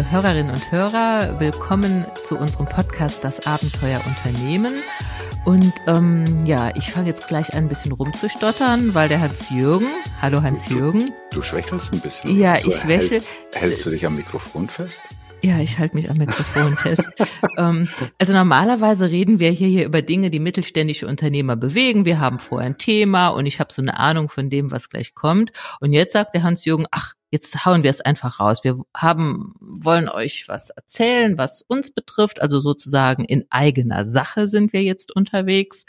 liebe Hörerinnen und Hörer, willkommen zu unserem Podcast Das Abenteuer Unternehmen. Und ähm, ja, ich fange jetzt gleich an, ein bisschen rumzustottern, weil der Hans-Jürgen, hallo Hans-Jürgen. Du, du schwächelst ein bisschen. Ja, ich schwächel. Hältst, hältst du dich am Mikrofon fest? Ja, ich halte mich am Mikrofon fest. ähm, also normalerweise reden wir hier, hier über Dinge, die mittelständische Unternehmer bewegen. Wir haben vorher ein Thema und ich habe so eine Ahnung von dem, was gleich kommt. Und jetzt sagt der Hans-Jürgen, ach, jetzt hauen wir es einfach raus. Wir haben, wollen euch was erzählen, was uns betrifft. Also sozusagen in eigener Sache sind wir jetzt unterwegs.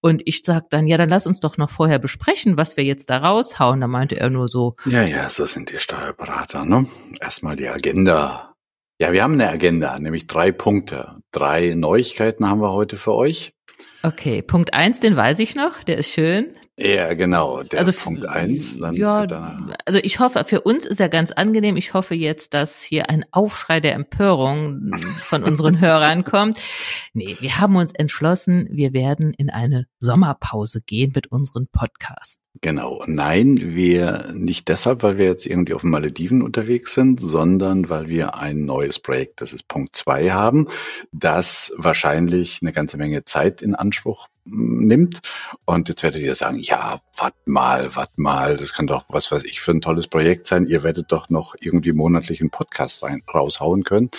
Und ich sag dann, ja, dann lass uns doch noch vorher besprechen, was wir jetzt da raushauen. Da meinte er nur so. Ja, ja, so sind die Steuerberater, ne? Erstmal die Agenda. Ja, wir haben eine Agenda, nämlich drei Punkte. Drei Neuigkeiten haben wir heute für euch. Okay, Punkt eins, den weiß ich noch, der ist schön. Ja, genau. Der also Punkt eins. Dann ja, also ich hoffe, für uns ist er ganz angenehm. Ich hoffe jetzt, dass hier ein Aufschrei der Empörung von unseren Hörern kommt. Nee, wir haben uns entschlossen, wir werden in eine Sommerpause gehen mit unserem Podcast. Genau. Nein, wir nicht deshalb, weil wir jetzt irgendwie auf den Malediven unterwegs sind, sondern weil wir ein neues Projekt, das ist Punkt zwei haben, das wahrscheinlich eine ganze Menge Zeit in Anspruch nimmt. Und jetzt werdet ihr sagen, ja, wart mal, wart mal, das kann doch, was weiß ich, für ein tolles Projekt sein. Ihr werdet doch noch irgendwie monatlich einen Podcast rein, raushauen können.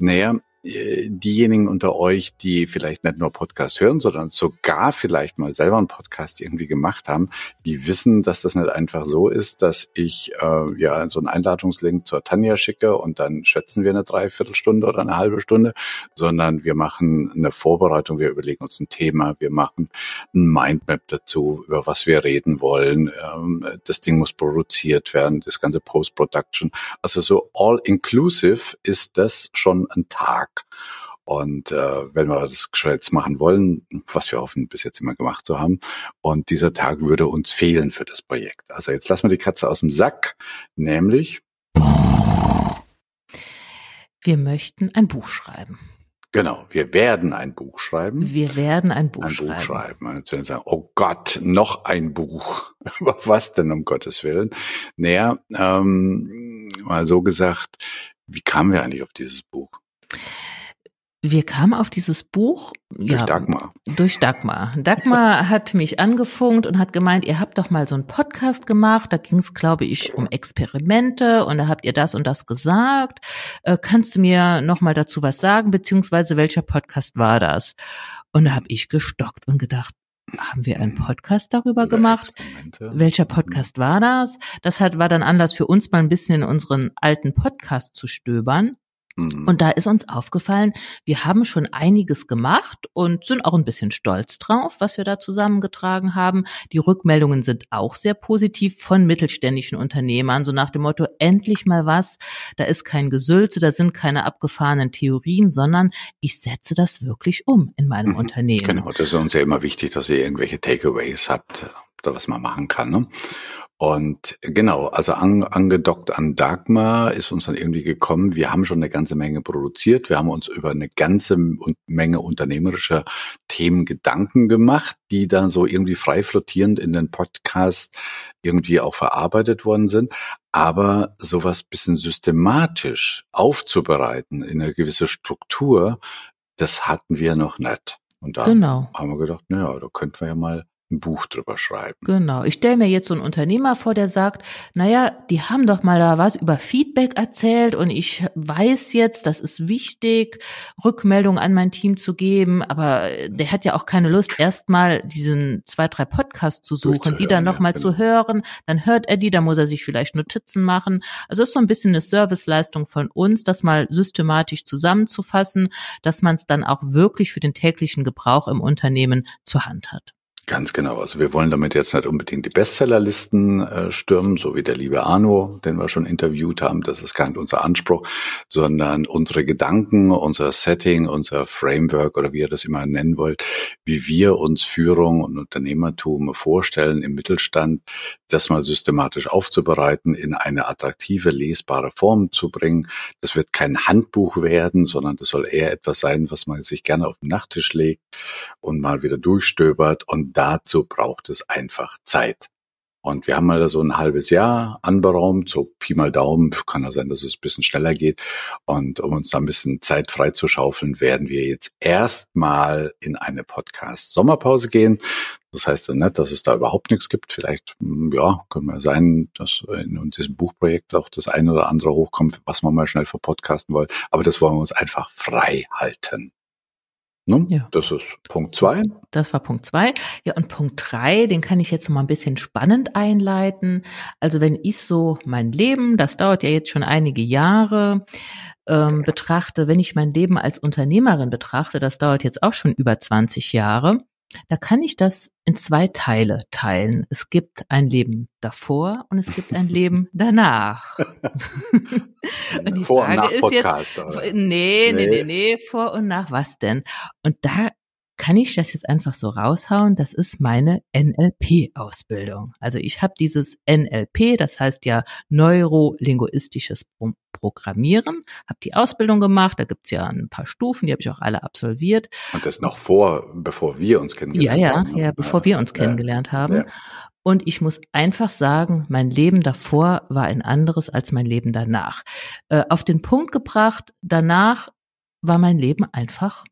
Naja, diejenigen unter euch, die vielleicht nicht nur Podcast hören, sondern sogar vielleicht mal selber einen Podcast irgendwie gemacht haben, die wissen, dass das nicht einfach so ist, dass ich äh, ja so einen Einladungslink zur Tanja schicke und dann schätzen wir eine Dreiviertelstunde oder eine halbe Stunde, sondern wir machen eine Vorbereitung, wir überlegen uns ein Thema, wir machen ein Mindmap dazu, über was wir reden wollen. Ähm, das Ding muss produziert werden, das ganze Post-Production. Also so all-inclusive ist das schon ein Tag. Tag. Und äh, wenn wir das jetzt machen wollen, was wir hoffen, bis jetzt immer gemacht zu haben, und dieser Tag würde uns fehlen für das Projekt. Also jetzt lassen wir die Katze aus dem Sack, nämlich wir möchten ein Buch schreiben. Genau, wir werden ein Buch schreiben. Wir werden ein Buch ein schreiben. Buch schreiben. Und also sagen, oh Gott, noch ein Buch. Was denn um Gottes Willen? Naja, ähm, mal so gesagt, wie kamen wir eigentlich auf dieses Buch? Wir kamen auf dieses Buch durch ja, Dagmar. Durch Dagmar. Dagmar hat mich angefunkt und hat gemeint, ihr habt doch mal so einen Podcast gemacht. Da ging es, glaube ich, um Experimente und da habt ihr das und das gesagt. Äh, kannst du mir noch mal dazu was sagen? Beziehungsweise welcher Podcast war das? Und da habe ich gestockt und gedacht, haben wir einen Podcast darüber Über gemacht? Welcher Podcast war das? Das hat, war dann Anlass für uns mal ein bisschen in unseren alten Podcast zu stöbern. Mhm. Und da ist uns aufgefallen, wir haben schon einiges gemacht und sind auch ein bisschen stolz drauf, was wir da zusammengetragen haben. Die Rückmeldungen sind auch sehr positiv von mittelständischen Unternehmern, so nach dem Motto, endlich mal was, da ist kein Gesülze, da sind keine abgefahrenen Theorien, sondern ich setze das wirklich um in meinem mhm. Unternehmen. Genau, das ist uns ja immer wichtig, dass ihr irgendwelche Takeaways habt, da was man machen kann. Ne? Und genau, also an, angedockt an Dagmar ist uns dann irgendwie gekommen, wir haben schon eine ganze Menge produziert, wir haben uns über eine ganze Menge unternehmerischer Themen Gedanken gemacht, die dann so irgendwie frei flottierend in den Podcast irgendwie auch verarbeitet worden sind. Aber sowas bisschen systematisch aufzubereiten in eine gewisse Struktur, das hatten wir noch nicht. Und dann genau. haben wir gedacht, naja, da könnten wir ja mal ein Buch drüber schreiben. Genau. Ich stelle mir jetzt so einen Unternehmer vor, der sagt, naja, die haben doch mal da was über Feedback erzählt und ich weiß jetzt, das ist wichtig, Rückmeldung an mein Team zu geben, aber der hat ja auch keine Lust, erstmal diesen zwei, drei Podcasts zu suchen, die dann nochmal ja, genau. zu hören. Dann hört er die, dann muss er sich vielleicht Notizen machen. Also ist so ein bisschen eine Serviceleistung von uns, das mal systematisch zusammenzufassen, dass man es dann auch wirklich für den täglichen Gebrauch im Unternehmen zur Hand hat. Ganz genau. Also wir wollen damit jetzt nicht unbedingt die Bestsellerlisten äh, stürmen, so wie der liebe Arno, den wir schon interviewt haben. Das ist gar nicht unser Anspruch, sondern unsere Gedanken, unser Setting, unser Framework oder wie ihr das immer nennen wollt, wie wir uns Führung und Unternehmertum vorstellen im Mittelstand, das mal systematisch aufzubereiten, in eine attraktive, lesbare Form zu bringen. Das wird kein Handbuch werden, sondern das soll eher etwas sein, was man sich gerne auf den Nachttisch legt und mal wieder durchstöbert und dazu braucht es einfach Zeit. Und wir haben mal so ein halbes Jahr anberaumt, so Pi mal Daumen, kann ja sein, dass es ein bisschen schneller geht. Und um uns da ein bisschen Zeit frei zu schaufeln, werden wir jetzt erstmal in eine Podcast-Sommerpause gehen. Das heißt ja nicht, dass es da überhaupt nichts gibt. Vielleicht, hm, ja, können wir sein, dass in diesem Buchprojekt auch das eine oder andere hochkommt, was man mal schnell verpodcasten wollen. Aber das wollen wir uns einfach frei halten. Ne? Ja. Das ist Punkt zwei. Das war Punkt zwei. Ja, und Punkt drei, den kann ich jetzt noch mal ein bisschen spannend einleiten. Also wenn ich so mein Leben, das dauert ja jetzt schon einige Jahre, ähm, betrachte, wenn ich mein Leben als Unternehmerin betrachte, das dauert jetzt auch schon über 20 Jahre, da kann ich das in zwei Teile teilen. Es gibt ein Leben davor und es gibt ein Leben danach. und die vor Frage und ist Podcast, jetzt, oder? nee, nee, nee, nee, vor und nach was denn? Und da kann ich das jetzt einfach so raushauen? Das ist meine NLP-Ausbildung. Also ich habe dieses NLP, das heißt ja neurolinguistisches Programmieren, habe die Ausbildung gemacht, da gibt's ja ein paar Stufen, die habe ich auch alle absolviert. Und das noch vor, bevor wir uns kennengelernt ja, ja, haben. Ja, ja, bevor wir uns kennengelernt ja, haben. Ja. Und ich muss einfach sagen, mein Leben davor war ein anderes als mein Leben danach. Äh, auf den Punkt gebracht, danach war mein Leben einfach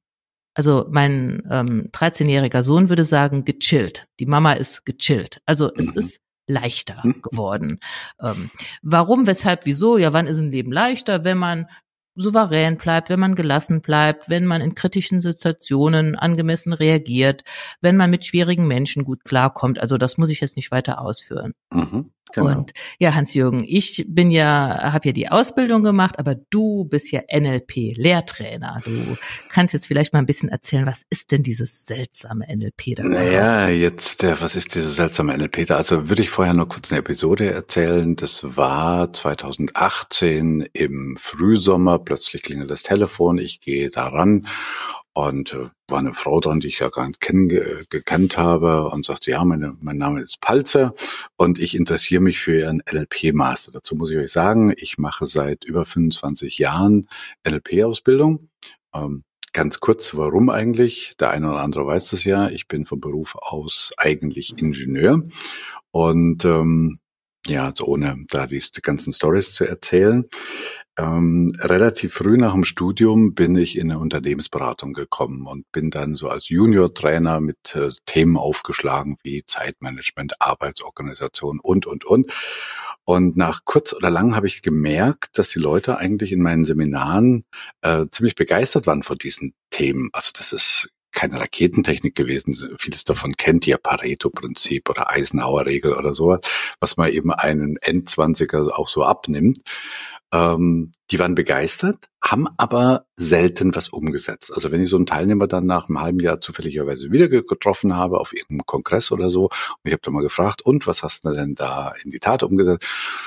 also mein ähm, 13-jähriger Sohn würde sagen, gechillt. Die Mama ist gechillt. Also es mhm. ist leichter mhm. geworden. Ähm, warum, weshalb, wieso? Ja, wann ist ein Leben leichter? Wenn man souverän bleibt, wenn man gelassen bleibt, wenn man in kritischen Situationen angemessen reagiert, wenn man mit schwierigen Menschen gut klarkommt. Also das muss ich jetzt nicht weiter ausführen. Mhm. Genau. Und ja, Hans-Jürgen, ich bin ja, habe ja die Ausbildung gemacht, aber du bist ja NLP-Lehrtrainer. Du kannst jetzt vielleicht mal ein bisschen erzählen, was ist denn dieses seltsame NLP da? Naja, jetzt, äh, was ist dieses seltsame NLP da? Also würde ich vorher nur kurz eine Episode erzählen. Das war 2018 im Frühsommer. Plötzlich klingelt das Telefon. Ich gehe daran und äh, war eine Frau dran, die ich ja gar nicht kenn, gekannt habe und sagte, ja, meine, mein Name ist Palzer und ich interessiere mich für Ihren NLP-Master. Dazu muss ich euch sagen, ich mache seit über 25 Jahren NLP-Ausbildung. Ähm, ganz kurz, warum eigentlich? Der eine oder andere weiß das ja. Ich bin von Beruf aus eigentlich Ingenieur und ähm, ja, also ohne da die ganzen Stories zu erzählen. Ähm, relativ früh nach dem Studium bin ich in eine Unternehmensberatung gekommen und bin dann so als Junior-Trainer mit äh, Themen aufgeschlagen wie Zeitmanagement, Arbeitsorganisation und, und, und. Und nach kurz oder lang habe ich gemerkt, dass die Leute eigentlich in meinen Seminaren äh, ziemlich begeistert waren von diesen Themen. Also das ist keine Raketentechnik gewesen. Vieles davon kennt ihr Pareto-Prinzip oder Eisenhower-Regel oder sowas, was man eben einen Endzwanziger auch so abnimmt. Ähm, die waren begeistert, haben aber selten was umgesetzt. Also wenn ich so einen Teilnehmer dann nach einem halben Jahr zufälligerweise wieder getroffen habe auf irgendeinem Kongress oder so, und ich habe dann mal gefragt, und was hast du denn da in die Tat umgesetzt?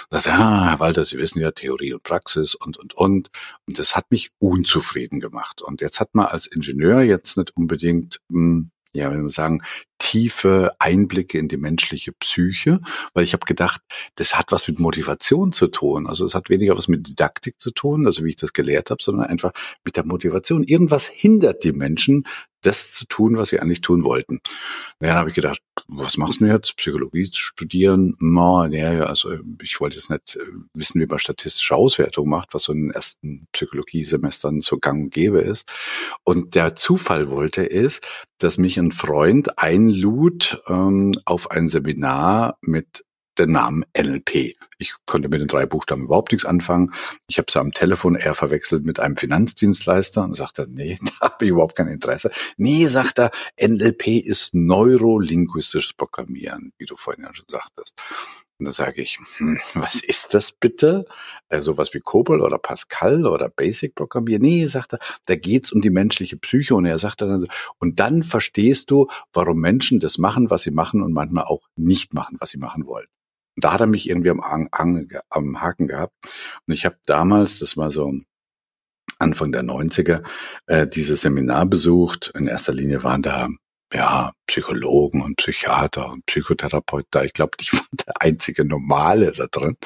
Das, ja, Herr Walter, Sie wissen ja Theorie und Praxis und und und. Und das hat mich unzufrieden gemacht. Und jetzt hat man als Ingenieur jetzt nicht unbedingt mh, hm, ja, wenn wir sagen, tiefe Einblicke in die menschliche Psyche, weil ich habe gedacht, das hat was mit Motivation zu tun. Also es hat weniger was mit Didaktik zu tun, also wie ich das gelehrt habe, sondern einfach mit der Motivation. Irgendwas hindert die Menschen, das zu tun, was sie eigentlich tun wollten. Naja, dann habe ich gedacht, was machst du jetzt? Psychologie zu studieren? No, ja, also ich wollte jetzt nicht äh, wissen, wie man statistische Auswertung macht, was so in den ersten Psychologiesemestern so gang und gäbe ist. Und der Zufall wollte es, dass mich ein Freund einlud ähm, auf ein Seminar mit den Namen NLP. Ich konnte mit den drei Buchstaben überhaupt nichts anfangen. Ich habe sie am Telefon eher verwechselt mit einem Finanzdienstleister und sagte, nee, da habe ich überhaupt kein Interesse. Nee, sagt er, NLP ist neurolinguistisches Programmieren, wie du vorhin ja schon sagtest. Und da sage ich, hm, was ist das bitte? Also was wie Cobol oder Pascal oder Basic Programmieren? Nee, sagt er, da geht's um die menschliche Psyche. Und er sagt dann, und dann verstehst du, warum Menschen das machen, was sie machen und manchmal auch nicht machen, was sie machen wollen. Und da hat er mich irgendwie am, am, am Haken gehabt. Und ich habe damals, das war so Anfang der 90er, äh, dieses Seminar besucht. In erster Linie waren da ja, Psychologen und Psychiater und Psychotherapeuten da. Ich glaube, ich war der einzige Normale da drin.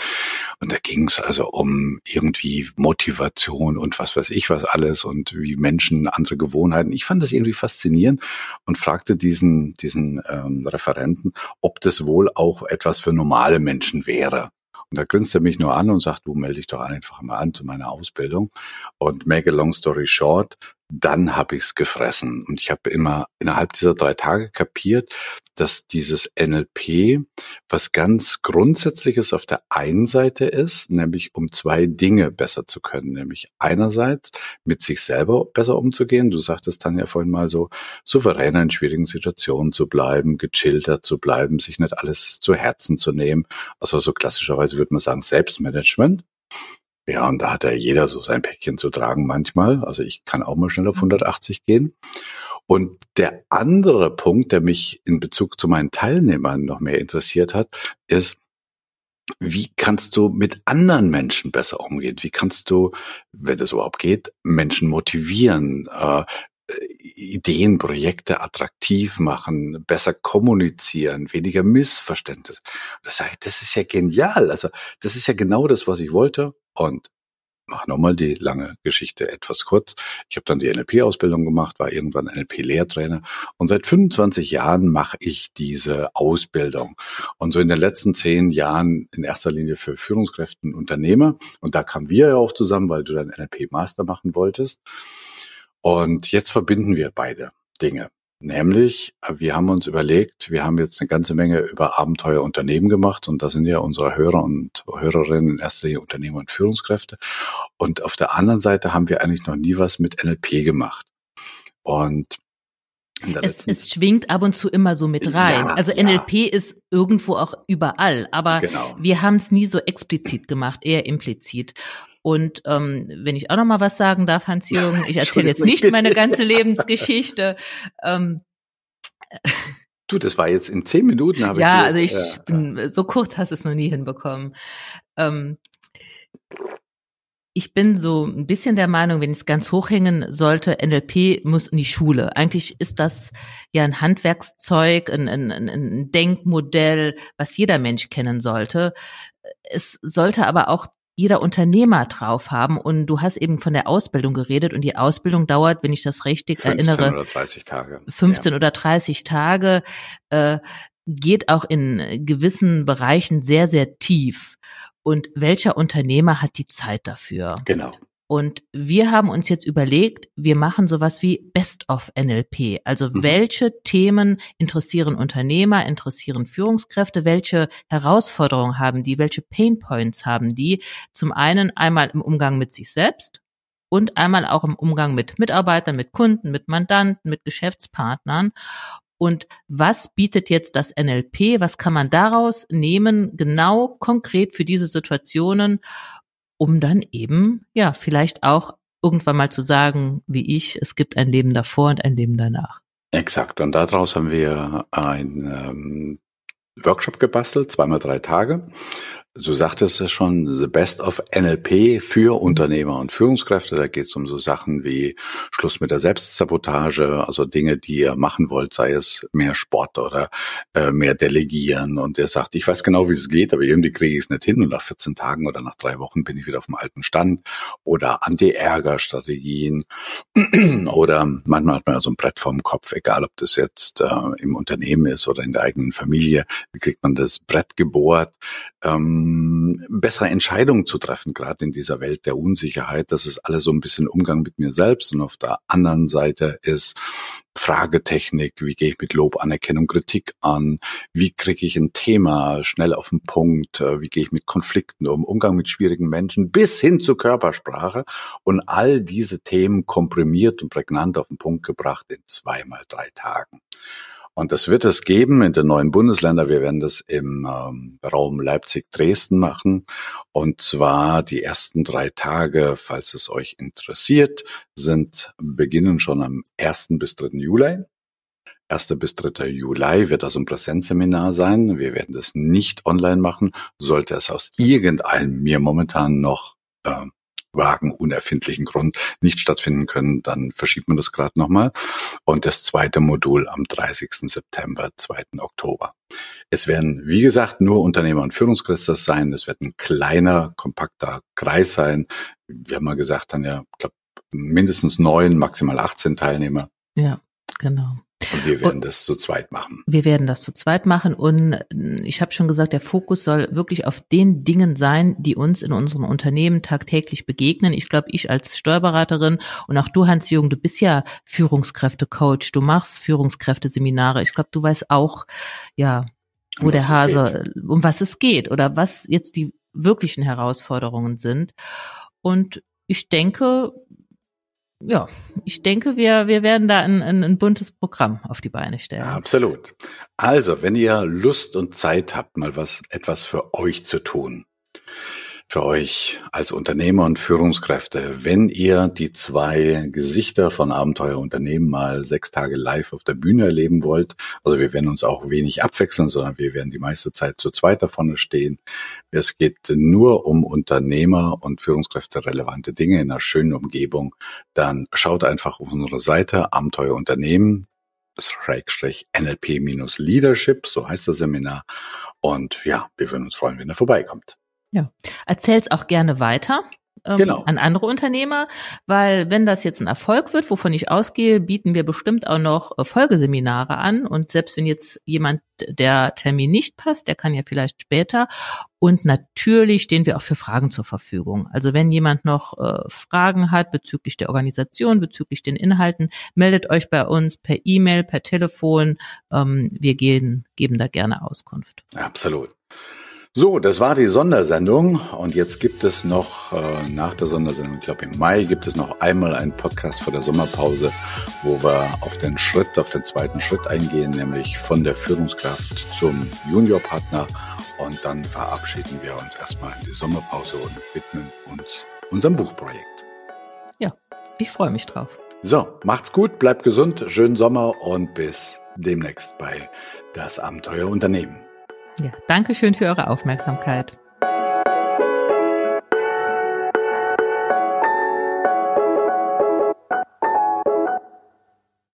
Und da ging es also um irgendwie Motivation und was weiß ich was alles und wie Menschen andere Gewohnheiten. Ich fand das irgendwie faszinierend und fragte diesen, diesen ähm, Referenten, ob das wohl auch etwas für normale Menschen wäre. Und da grinst er mich nur an und sagt, du melde dich doch einfach mal an zu meiner Ausbildung. Und make a long story short, dann habe ich's gefressen. Und ich habe immer innerhalb dieser drei Tage kapiert, dass dieses NLP was ganz Grundsätzliches auf der einen Seite ist, nämlich um zwei Dinge besser zu können. Nämlich einerseits mit sich selber besser umzugehen. Du sagtest dann ja vorhin mal so, souveräner in schwierigen Situationen zu bleiben, gechillter zu bleiben, sich nicht alles zu Herzen zu nehmen. Also so klassischerweise würde man sagen Selbstmanagement. Ja, und da hat ja jeder so sein Päckchen zu tragen manchmal. Also ich kann auch mal schnell auf 180 gehen. Und der andere Punkt, der mich in Bezug zu meinen Teilnehmern noch mehr interessiert hat, ist, wie kannst du mit anderen Menschen besser umgehen? Wie kannst du, wenn das überhaupt geht, Menschen motivieren, äh, Ideen, Projekte attraktiv machen, besser kommunizieren, weniger Missverständnis. Das sage ich, das ist ja genial. Also das ist ja genau das, was ich wollte. Und mache nochmal die lange Geschichte etwas kurz. Ich habe dann die NLP-Ausbildung gemacht, war irgendwann NLP-Lehrtrainer und seit 25 Jahren mache ich diese Ausbildung. Und so in den letzten zehn Jahren in erster Linie für Führungskräfte und Unternehmer. Und da kamen wir ja auch zusammen, weil du dann NLP-Master machen wolltest. Und jetzt verbinden wir beide Dinge. Nämlich, wir haben uns überlegt, wir haben jetzt eine ganze Menge über Abenteuerunternehmen gemacht und da sind ja unsere Hörer und Hörerinnen in erster Linie Unternehmer und Führungskräfte. Und auf der anderen Seite haben wir eigentlich noch nie was mit NLP gemacht. Und es, es schwingt ab und zu immer so mit rein. Ja, also NLP ja. ist irgendwo auch überall, aber genau. wir haben es nie so explizit gemacht, eher implizit. Und ähm, wenn ich auch noch mal was sagen darf, Hans-Jürgen, ich erzähle jetzt nicht meine ganze Lebensgeschichte. Ähm, Du, das war jetzt in zehn Minuten, habe ja, ich. Ja, also ich ja, bin, so kurz hast du es noch nie hinbekommen. Ähm, ich bin so ein bisschen der Meinung, wenn ich es ganz hochhängen sollte, NLP muss in die Schule. Eigentlich ist das ja ein Handwerkszeug, ein, ein, ein Denkmodell, was jeder Mensch kennen sollte. Es sollte aber auch jeder Unternehmer drauf haben. Und du hast eben von der Ausbildung geredet und die Ausbildung dauert, wenn ich das richtig 15 erinnere, 15 oder 30 Tage. 15 ja. oder 30 Tage, äh, geht auch in gewissen Bereichen sehr, sehr tief. Und welcher Unternehmer hat die Zeit dafür? Genau. Und wir haben uns jetzt überlegt, wir machen sowas wie Best of NLP. Also mhm. welche Themen interessieren Unternehmer, interessieren Führungskräfte, welche Herausforderungen haben die, welche Pain Points haben die? Zum einen einmal im Umgang mit sich selbst und einmal auch im Umgang mit Mitarbeitern, mit Kunden, mit Mandanten, mit Geschäftspartnern. Und was bietet jetzt das NLP? Was kann man daraus nehmen, genau konkret für diese Situationen? Um dann eben, ja, vielleicht auch irgendwann mal zu sagen, wie ich, es gibt ein Leben davor und ein Leben danach. Exakt. Und daraus haben wir ein ähm, Workshop gebastelt, zweimal drei Tage, Du sagtest es schon, The Best of NLP für Unternehmer und Führungskräfte. Da geht es um so Sachen wie Schluss mit der Selbstsabotage, also Dinge, die ihr machen wollt, sei es mehr Sport oder äh, mehr Delegieren. Und er sagt, ich weiß genau, wie es geht, aber irgendwie kriege ich es nicht hin und nach 14 Tagen oder nach drei Wochen bin ich wieder auf dem alten Stand. Oder Anti-Ärger-Strategien oder manchmal hat man ja so ein Brett vorm Kopf, egal ob das jetzt äh, im Unternehmen ist oder in der eigenen Familie. Wie kriegt man das Brett gebohrt? Ähm, ähm, bessere Entscheidungen zu treffen, gerade in dieser Welt der Unsicherheit. Das ist alles so ein bisschen Umgang mit mir selbst. Und auf der anderen Seite ist Fragetechnik, wie gehe ich mit Lob, Anerkennung, Kritik an, wie kriege ich ein Thema schnell auf den Punkt, äh, wie gehe ich mit Konflikten um, Umgang mit schwierigen Menschen bis hin zur Körpersprache und all diese Themen komprimiert und prägnant auf den Punkt gebracht in zweimal drei Tagen. Und das wird es geben in den neuen Bundesländern. Wir werden das im ähm, Raum Leipzig-Dresden machen. Und zwar die ersten drei Tage, falls es euch interessiert, sind beginnen schon am 1. bis 3. Juli. 1. bis 3. Juli wird also ein Präsenzseminar sein. Wir werden das nicht online machen. Sollte es aus irgendeinem mir momentan noch äh, vagen, unerfindlichen Grund nicht stattfinden können, dann verschiebt man das gerade nochmal. Und das zweite Modul am 30. September, 2. Oktober. Es werden, wie gesagt, nur Unternehmer und Führungskräfte sein. Es wird ein kleiner, kompakter Kreis sein. Wir haben mal gesagt, dann ja, ich glaube, mindestens neun, maximal 18 Teilnehmer. Ja, genau. Und wir werden und das zu zweit machen. Wir werden das zu zweit machen und ich habe schon gesagt, der Fokus soll wirklich auf den Dingen sein, die uns in unseren Unternehmen tagtäglich begegnen. Ich glaube, ich als Steuerberaterin und auch du, Hans-Jürgen, du bist ja Führungskräftecoach, du machst Führungskräfteseminare. Ich glaube, du weißt auch, ja, wo um der Hase, um was es geht oder was jetzt die wirklichen Herausforderungen sind. Und ich denke, ja, ich denke, wir, wir werden da ein, ein, ein buntes Programm auf die Beine stellen. Absolut. Also, wenn ihr Lust und Zeit habt, mal was, etwas für euch zu tun, für euch als Unternehmer und Führungskräfte, wenn ihr die zwei Gesichter von Abenteuerunternehmen mal sechs Tage live auf der Bühne erleben wollt. Also wir werden uns auch wenig abwechseln, sondern wir werden die meiste Zeit zu zweit davon stehen. Es geht nur um Unternehmer und Führungskräfte relevante Dinge in einer schönen Umgebung. Dann schaut einfach auf unsere Seite Abenteuerunternehmen. NLP-Leadership, so heißt das Seminar. Und ja, wir würden uns freuen, wenn ihr vorbeikommt. Ja, erzähl's auch gerne weiter. Ähm, genau. an andere Unternehmer, weil wenn das jetzt ein Erfolg wird, wovon ich ausgehe, bieten wir bestimmt auch noch äh, Folgeseminare an und selbst wenn jetzt jemand der Termin nicht passt, der kann ja vielleicht später und natürlich stehen wir auch für Fragen zur Verfügung. Also wenn jemand noch äh, Fragen hat bezüglich der Organisation, bezüglich den Inhalten, meldet euch bei uns per E-Mail, per Telefon. Ähm, wir gehen, geben da gerne Auskunft. Absolut. So, das war die Sondersendung und jetzt gibt es noch äh, nach der Sondersendung, ich glaube im Mai, gibt es noch einmal einen Podcast vor der Sommerpause, wo wir auf den Schritt, auf den zweiten Schritt eingehen, nämlich von der Führungskraft zum Juniorpartner und dann verabschieden wir uns erstmal in die Sommerpause und widmen uns unserem Buchprojekt. Ja, ich freue mich drauf. So, macht's gut, bleibt gesund, schönen Sommer und bis demnächst bei Das Abenteuer Unternehmen. Ja, danke schön für eure Aufmerksamkeit.